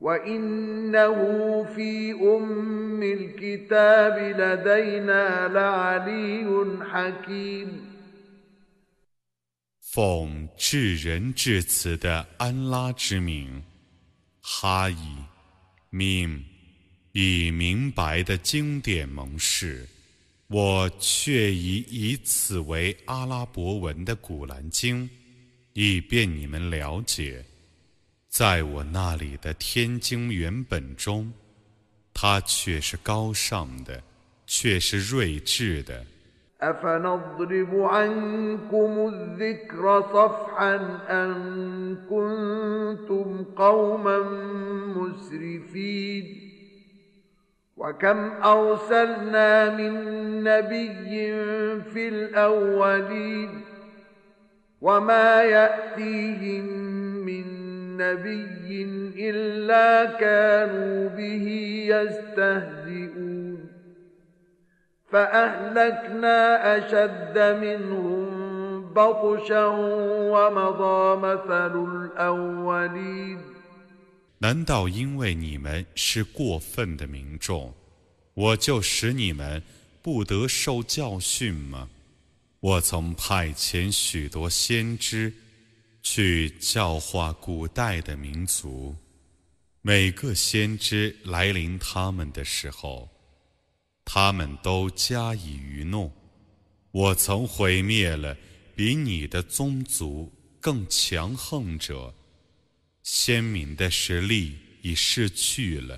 وإنه في أم الكتاب لدينا لعلي حكيم 奉至仁至慈的安拉之名，哈伊，命以明白的经典盟誓，我却已以此为阿拉伯文的古兰经，以便你们了解， 在我那里的天经原本中，它却是高尚的，却是睿智的。أفنضرب عنكم الذكر صفحا أن كنتم قوما مسرفين وكم أرسلنا من نبي في الأولين وما يأتيهم من نبي إلا كانوا به يستهزئون 难道因为你们是过分的民众，我就使你们不得受教训吗？我曾派遣许多先知 去教化古代的民族，每个先知来临他们的时候。他们都加以愚弄。我曾毁灭了比你的宗族更强横者，先民的实力已逝去了。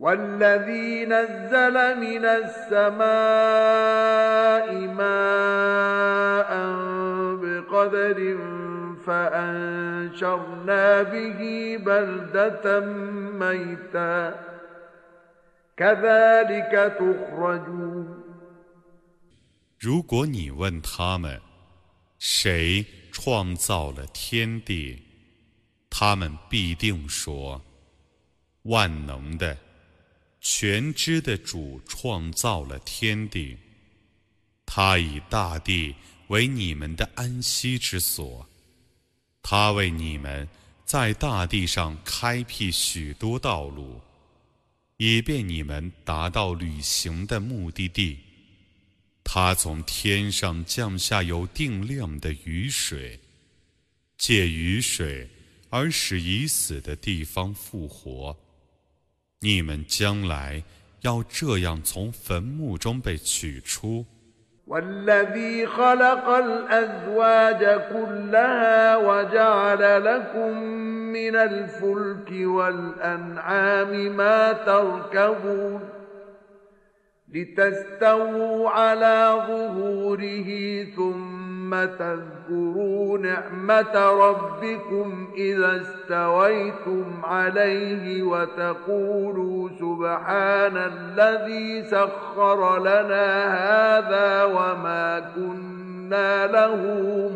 والذي نزل من السماء ماء بقدر فأنشرنا به بلدة ميتاً 如果你问他们，谁创造了天地，他们必定说：万能的、 全知的主创造了天地。他以大地为你们的安息之所，他为你们在大地上开辟许多道路。以便你们达到旅行的目的地，他从天上降下有定量的雨水，借雨水而使已死的地方复活。你们将来要这样从坟墓中被取出。والذي خلق الأزواج كلها وجعل لكم من الفلك والأنعام ما تركبون لتستووا على ظهوره ثم تذكروا نعمة ربكم إذا استويتم عليه وتقولوا سبحان الذي سخر لنا هذا وما كنا له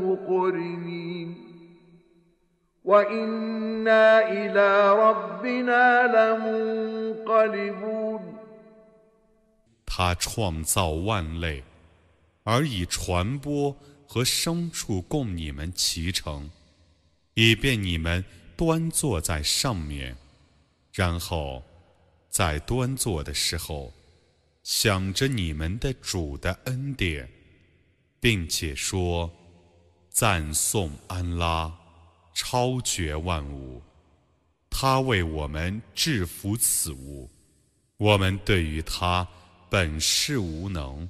مقرنين وإنا إلى ربنا لمنقلبون 他创造万类，而以传播 和牲畜供你们骑乘，以便你们端坐在上面，然后在端坐的时候，想着你们的主的恩典，并且说：赞颂安拉，超绝万物，他为我们制服此物，我们对于他。本是无能，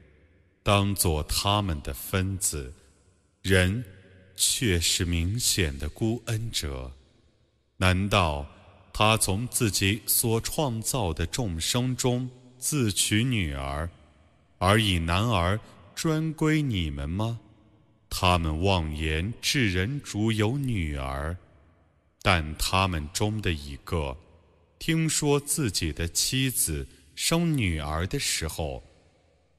当做他们的分子，人却是明显的孤恩者。难道他从自己所创造的众生中自取女儿，而以男儿专归你们吗？他们妄言智人主有女儿，但他们中的一个听说自己的妻子生女儿的时候。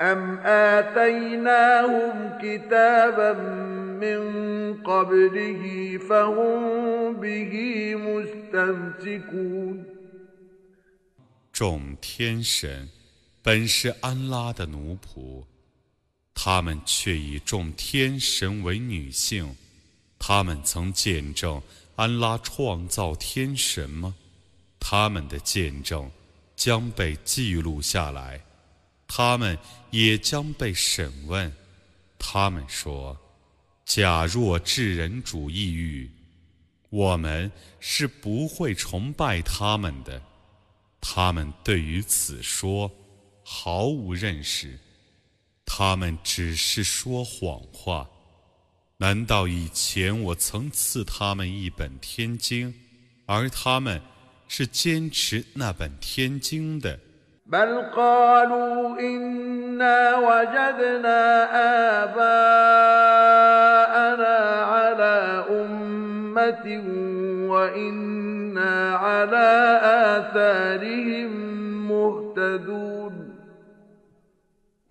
أم آتيناهم كتابا من قبله فهم به مستمسكون 众天神本是安拉的奴仆，他们却以众天神为女性。他们曾见证安拉创造天神吗？他们的见证将被记录下来。他们 也将被审问。他们说：“假若智人主义欲，我们是不会崇拜他们的。”他们对于此说毫无认识。他们只是说谎话。难道以前我曾赐他们一本天经，而他们是坚持那本天经的？بل قالوا إنا وجدنا آباءنا على أمة وإنا على آثارهم مهتدون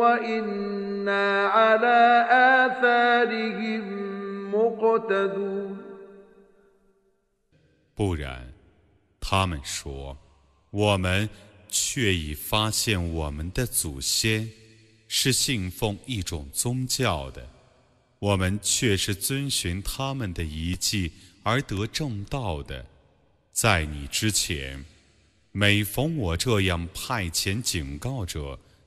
وإنا على آثارهم مقتدون 不然，他们说。我们却已发现，我们的祖先是信奉一种宗教的，我们却是遵循他们的遗迹而得正道的。在你之前，每逢我这样派遣警告者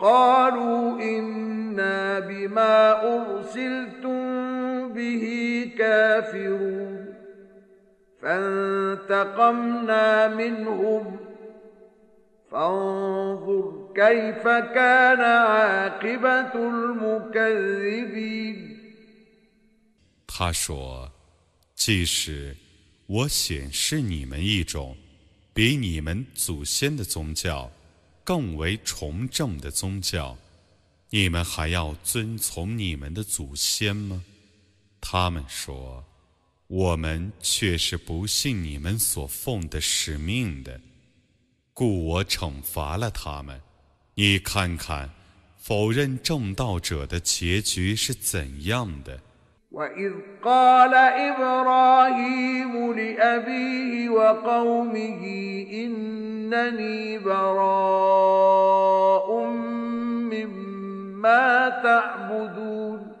قالوا إنا بما أرسلتم به كافرون فانتقمنا منهم فانظر كيف كان عاقبة المكذبين 他说：“即使我显示你们一种比你们祖先的宗教 更为崇正的宗教，你们还要遵从你们的祖先吗？”他们说：“我们却是不信你们所奉的使命的，故我惩罚了他们。你看看，否认正道者的结局是怎样的。” وإذ قال إبراهيم لأبيه وقومه إنني براء مما تعبدون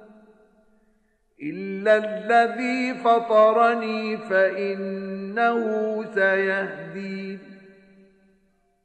إلا الذي فطرني فإنه سيهدين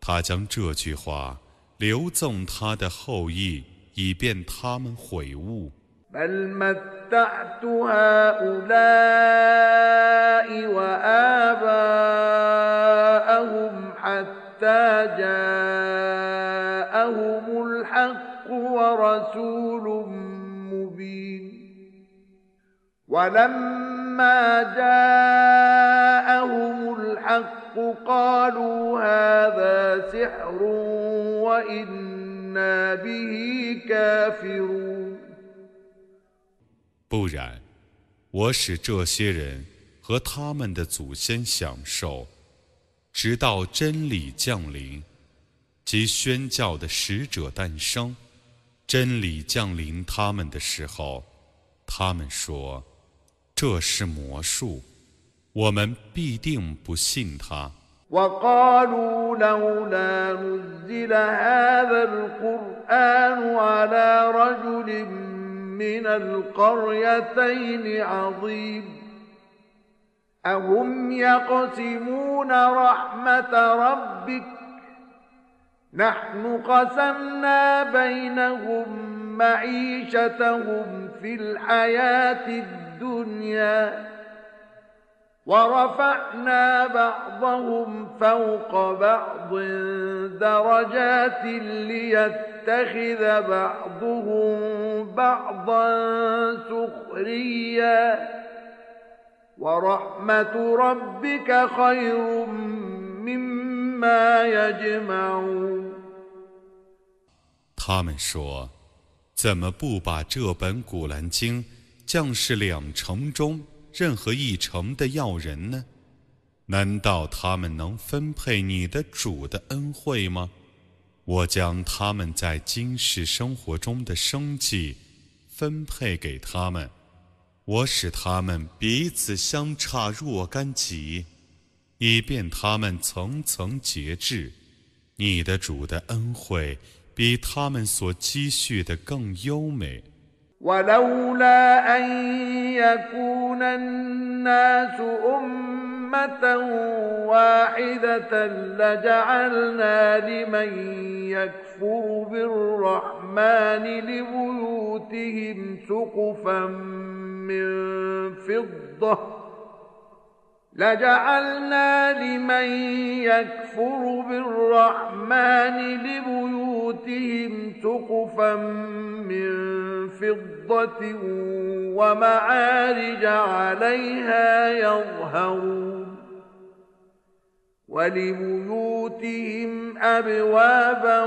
他将这句话留赠他的后裔，以便他们悔悟。بل متعت هؤلاء وآباءهم حتى جاءهم الحق ورسول مبين ولما جاءهم الحق 不然，我使这些人和他们的祖先享受，直到真理降临，即宣教的使者诞生。真理降临他们的时候，他们说：“这是魔术。”我们必定不信他。وقالوا لولا نزل هذا القرآن على رجل من القريتين عظيم أهم يقسمون رحمة ربك نحن قسمنا بينهم معيشتهم في الحياة الدنيا ورفعنا بعضهم فوق بعض درجات ليتخذ بعضهم بعضا سخريا ورحمة ربك خير مما يجمعون 他们说：“怎么不把这本《古兰经》降世两城中？” 任何一城的要人呢？难道他们能分配你的主的恩惠吗？我将他们在今世生活中的生计分配给他们，我使他们彼此相差若干级，以便他们层层节制。你的主的恩惠比他们所积蓄的更优美。ولولا أن يكون الناس أمة واحدة لجعلنا لمن يكفر بالرحمن لبيوتهم سقفا من فضة لجعلنا لمن يكفر بالرحمن لبيوتهم سقفا من فضة ومعارج عليها يظهرون ولبيوتهم أبوابا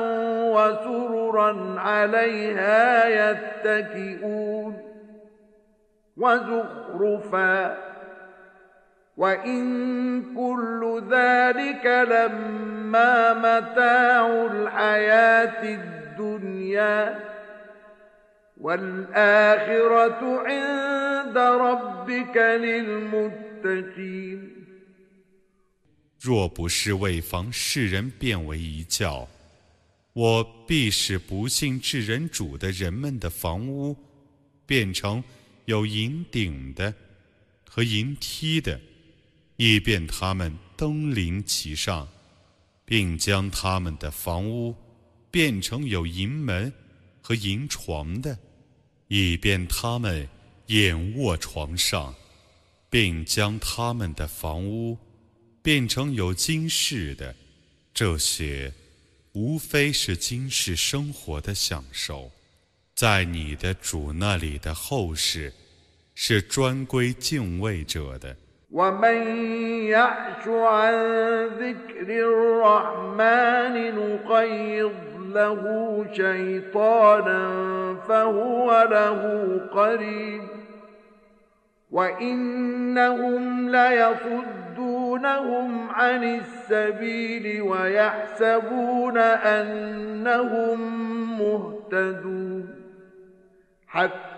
وسررا عليها يتكئون وزخرفا وإن كل ذلك لما متاع الحياة الدنيا والآخرة عند ربك للمتقين 若不是为防世人变为一教，我必使不信至人主的人们的房屋变成有银顶的和银梯的， 以便他们登临其上，并将他们的房屋变成有银门和银床的，以便他们仰卧床上，并将他们的房屋。变成有金饰的，这些无非是今世生活的享受，在你的主那里的后世是专归敬畏者的。ومن يعش عن ذكر الرحمن نقيض له شيطانا فهو له قريب وانهم ليصدونهم عن السبيل ويحسبون انهم مهتدون حتى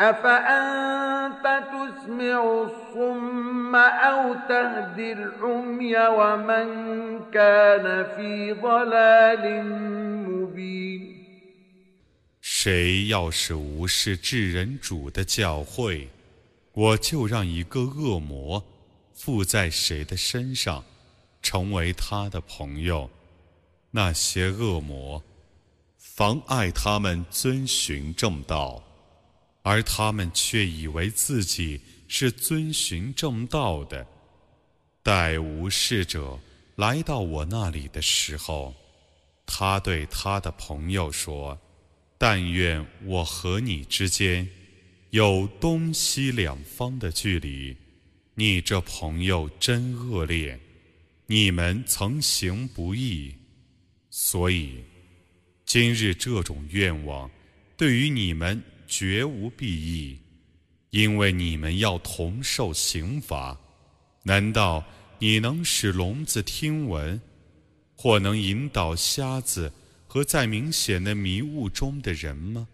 أفأنت تسمع الصم أو تهدي العمي ومن كان في ضلال مبين 谁要是无视至人主的教诲，我就让一个恶魔附在谁的身上，成为他的朋友。那些恶魔妨碍他们遵循正道， 而他们却以为自己是遵循正道的。待无事者来到我那里的时候，他对他的朋友说：“但愿我和你之间。”有东西两方的距离，你这朋友真恶劣，你们曾行不义，所以今日这种愿望对于你们绝无裨益，因为你们要同受刑罚。难道你能使聋子听闻，或能引导瞎子和在明显的迷雾中的人吗？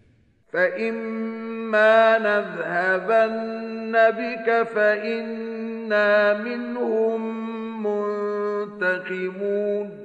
فإما نذهبن بك فإنا منهم منتقمون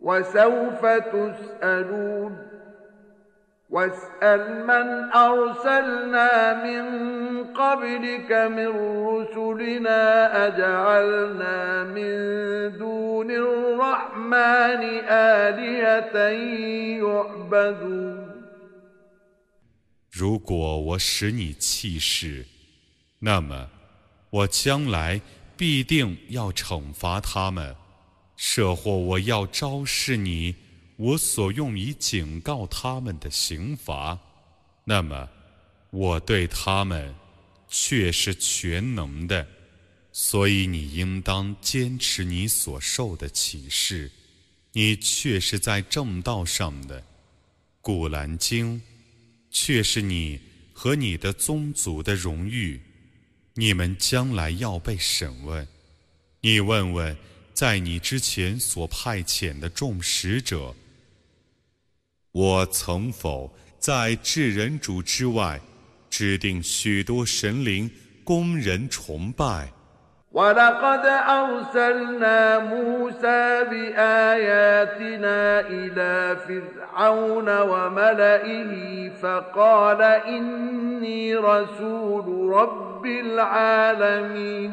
وسوف تسألون واسأل من أرسلنا من قبلك من رسلنا أجعلنا من دون الرحمن آلهة يعبدون 如果我使你气势，那么我将来必定要惩罚他们； 设或我要昭示你。我所用以警告他们的刑罚，那么我对他们却是全能的，所以你应当坚持你所受的启示，你却是在正道上的。古兰经却是你和你的宗族的荣誉，你们将来要被审问。你问问，在你之前所派遣的众使者。我曾否在至人主之外，制定许多神灵供人崇拜？ ولقد أرسلنا موسى بآياتنا إلى فرعون وملئه فقال إني رسول رب العالمين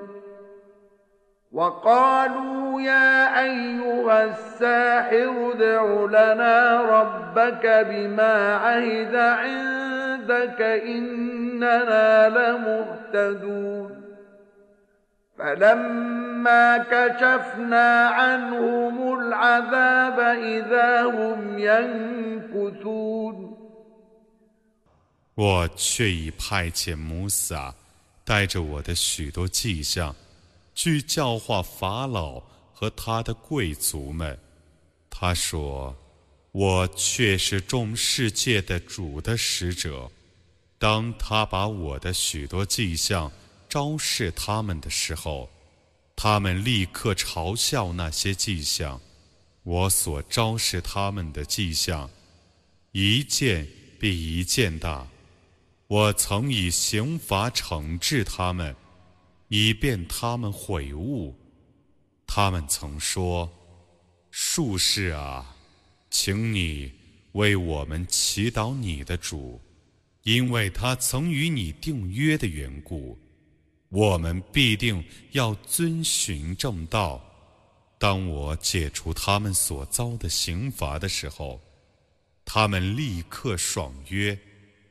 وقالوا يا أيها الساحر ادع لنا ربك بما عهد عندك إننا لمهتدون فلما كشفنا عنهم العذاب إذا هم ينكثون 我却已派遣穆萨带着我的许多迹象 去教化法老和他的贵族们。他说：“我却是众世界的主的使者。当他把我的许多迹象昭示他们的时候，他们立刻嘲笑那些迹象。我所昭示他们的迹象，一件比一件大。我曾以刑罚惩治他们。”以便他们悔悟。他们曾说：“术士啊，请你为我们祈祷你的主，因为他曾与你订约的缘故，我们必定要遵循正道。”当我解除他们所遭的刑罚的时候，他们立刻爽约。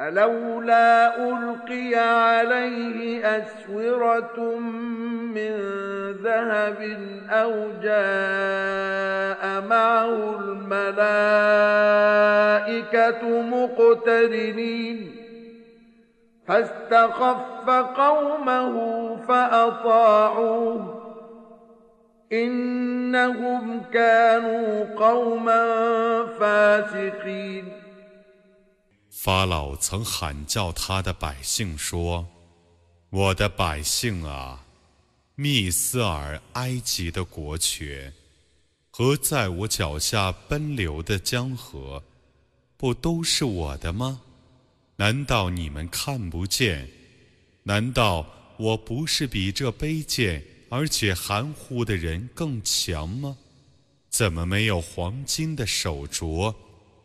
فلولا ألقي عليه أسورة من ذهب أو جاء معه الملائكة مقترنين فاستخف قومه فأطاعوه إنهم كانوا قوما فاسقين 法老曾喊叫他的百姓说：“我的百姓啊，密斯尔、埃及的国权和在我脚下奔流的江河，不都是我的吗？难道你们看不见？难道我不是比这卑贱而且含糊的人更强吗？怎么没有黄金的手镯？”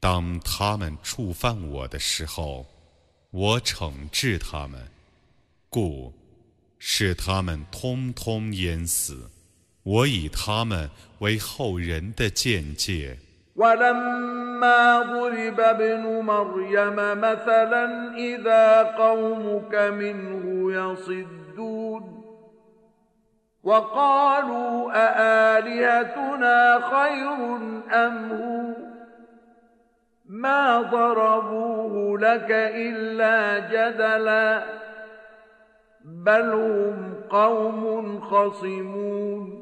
当他们触犯我的时候，我惩治他们，故使他们通通淹死。我以他们为后人的见解。ولما ضرب ابن مريم مثلا إذا قومك منه يصدون وقالوا أآلهتنا خير أم هو؟ ما ضربوه لك إلا جدلا بل هم قوم خصمون.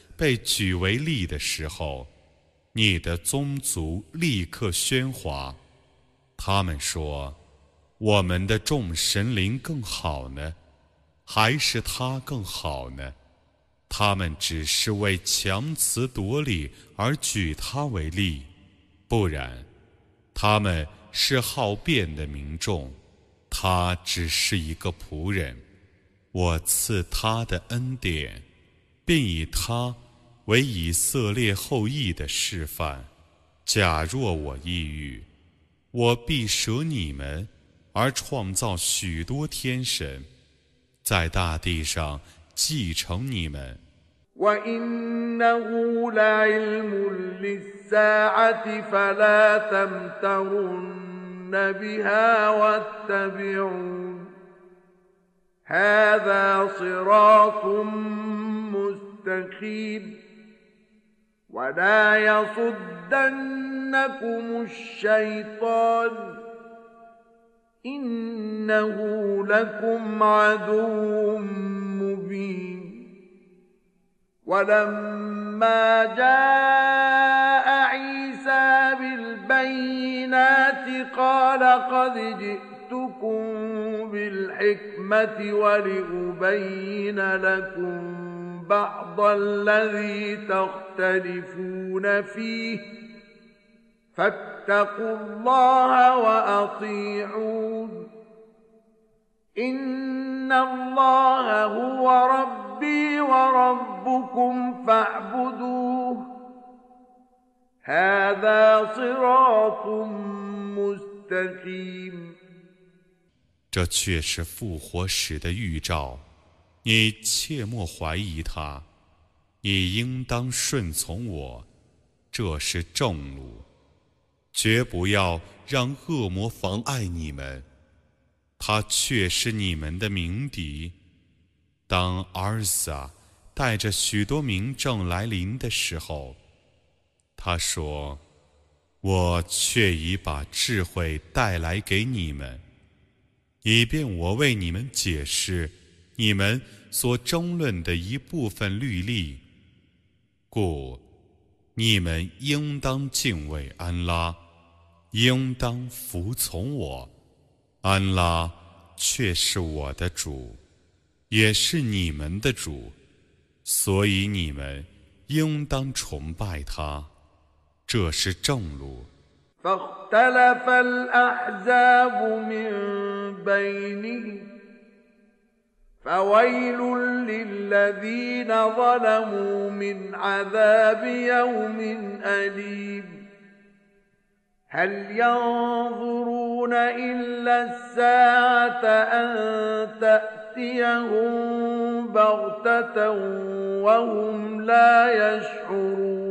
被举为例的时候，你的宗族立刻喧哗。他们说：“我们的众神灵更好呢，还是他更好呢？”他们只是为强词夺理而举他为例，不然，他们是好辩的民众，他只是一个仆人。我赐他的恩典，并以他为以色列后裔的示范。假若我抑郁，我必舍你们，而创造许多天神，在大地上继承你们。ولا يصدنكم الشيطان إنه لكم عدو مبين ولما جاء عيسى بالبينات قال قد جئتكم بالحكمة ولأبين لكم بعض الذي تختلفون فيه فاتقوا الله وأطيعون إن الله هو ربي وربكم فاعبدوه هذا صراط مستقيم 这却是复活时的预兆， 你切莫怀疑他，你应当顺从我，这是正路，绝不要让恶魔妨碍你们，他却是你们的鸣笛。当阿尔萨带着许多民众来临的时候，他说：“我却已把智慧带来给你们。”以便我为你们解释你们所争论的一部分律例，故你们应当敬畏安拉，应当服从我。安拉却是我的主，也是你们的主，所以你们应当崇拜他。这是正路。فويل للذين ظلموا من عذاب يوم أليم. هل ينظرون إلا الساعة أن تأتيهم بغتة وهم لا يشعرون؟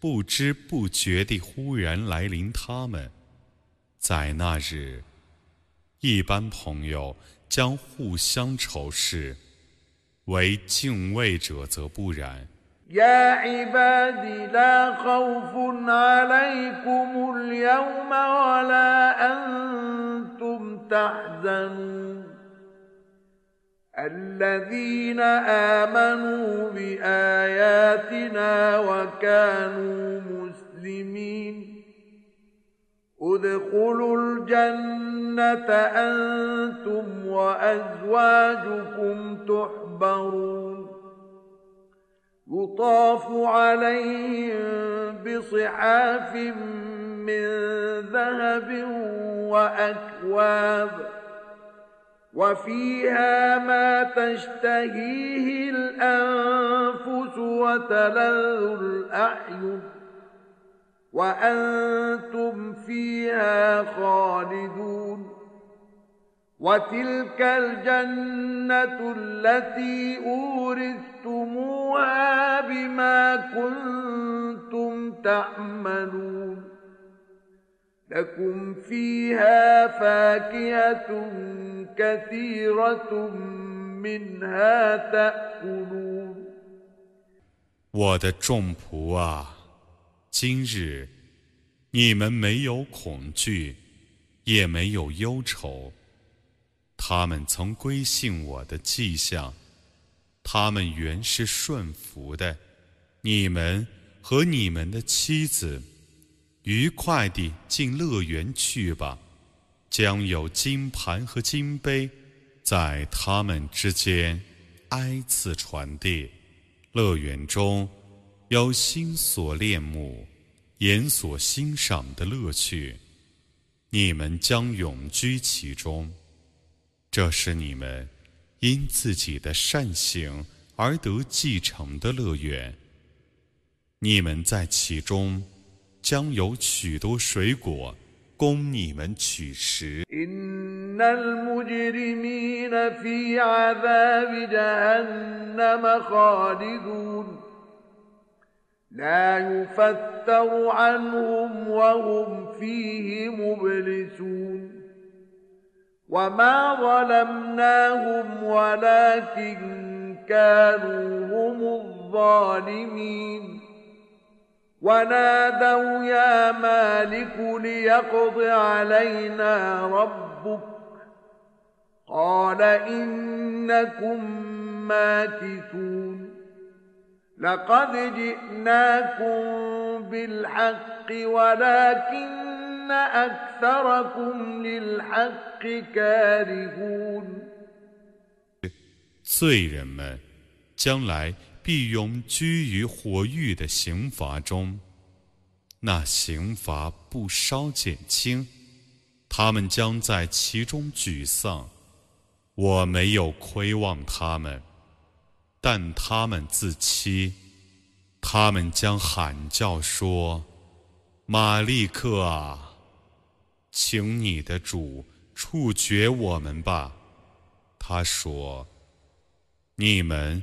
不知不觉地忽然来临，他们在那日，一般朋友将互相仇视；为敬畏者则不然。الذين آمنوا بآياتنا وكانوا مسلمين. ادخلوا الجنة أنتم وأزواجكم تحبرون. يطاف عليهم بصحاف من ذهب وأكواب. وفيها ما تشتهيه الأنفس وتلذ الأعين وأنتم فيها خالدون وتلك الجنة التي أورثتموها بما كنتم تعملون لكم فيها فاكهة كثيرة منها تأكلون 我的众仆啊，今日你们没有恐惧，也没有忧愁。他们曾归信我的迹象，他们原是顺服的。你们和你们的妻子， 愉快地进乐园去吧。将有金盘和金杯在他们之间挨次传递。乐园中有心所恋慕、眼所欣赏的乐趣，你们将永居其中。这是你们因自己的善行而得继承的乐园。你们在其中将有许多水果供你们取食。وما ظلمناهم ولكن كانوا هم الظالمين ونادوا يا مالك ليقض علينا ربك قال انكم ماكثون لقد جئناكم بالحق ولكن 罪人们将来 必永居于火狱的刑罚中，那刑罚不稍减轻，他们将在其中沮丧。我没有亏望他们，但他们自欺，他们将喊叫说：“马利克啊！”请你的主处决我们吧，他说：“你们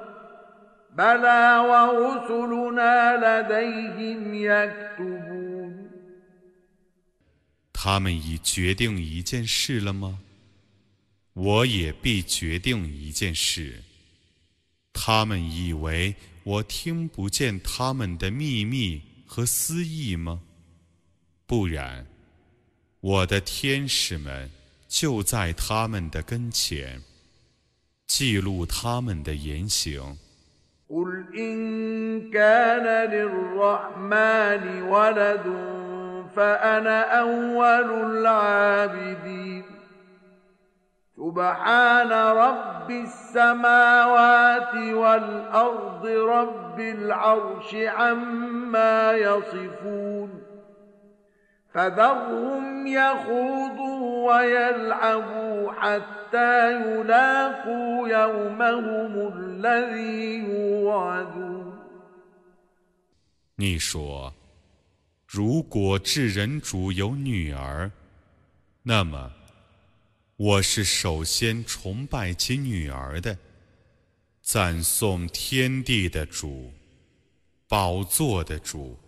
بلى ورسلنا لديهم يكتبون 他们已决定一件事了吗？我也必决定一件事。他们以为我听不见他们的秘密和私意吗？不然。我的天使们就在他们的跟前，记录他们的言行。 قل إن كان للرحمن ولد فأنا أول العابدين سبحان رب السماوات والأرض رب العرش عما يصفون فذرهم يخوضوا ويلعبون حتى يلاقوا يومهم الذي يوعدون 你说，如果智人主有女儿，那么我是首先崇拜其女儿的，赞颂天地的主，宝座的主。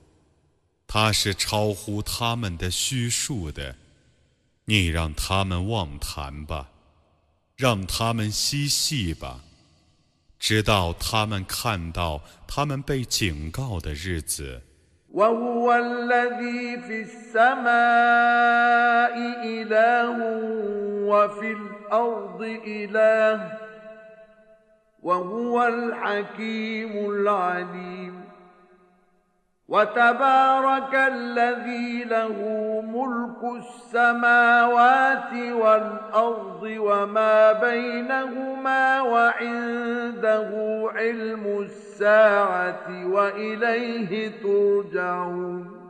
他是超乎他们的虚数的， 你让他们妄谈吧，让他们嬉戏吧，直到他们看到他们被警告的日子。 وهو الذي في السماء إله وفي الأرض إله وهو الحكيم العليم وتبارك الذي له ملك السماوات والأرض وما بينهما وعنده علم الساعة وإليه ترجعون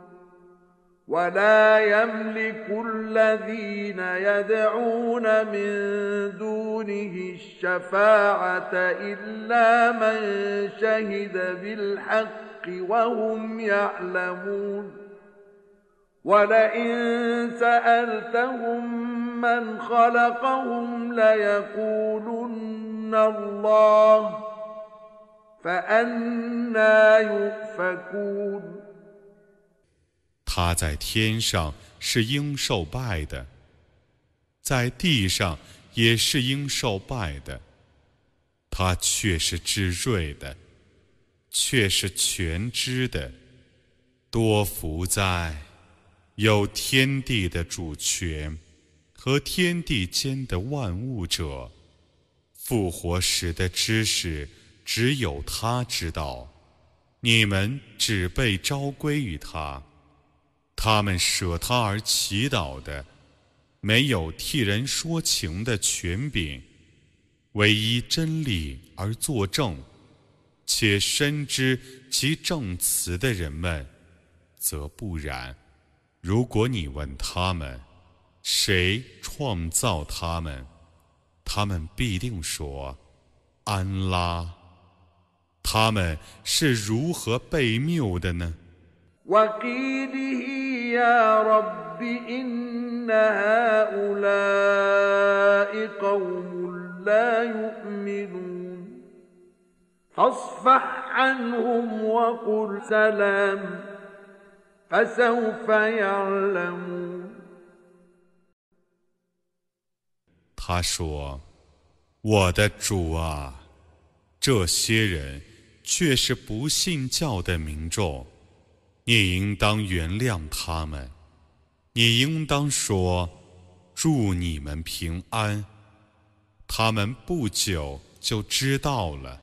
ولا يملك الذين يدعون من دونه الشفاعة إلا من شهد بالحق وهم يعلمون ولئن سألتهم من خلقهم ليقولن الله فأنا يؤفكون 他在天上是应受拜的，在地上也是应受拜的，他却是智睿的。 却是全知的，多福在有天地的主权和天地间的万物者，复活时的知识只有他知道，你们只被召归于他，他们舍他而祈祷的，没有替人说情的权柄，唯一真理而作证。且深知其证词的人们，则不然。如果你问他们，谁创造他们，他们必定说：安拉。他们是如何被谬的呢？فاصفح عنهم وقل سلام فسوف يعلمون 他说：“我的主啊，这些人却是不信教的民众，你应当原谅他们，你应当说：祝你们平安。他们不久就知道了。”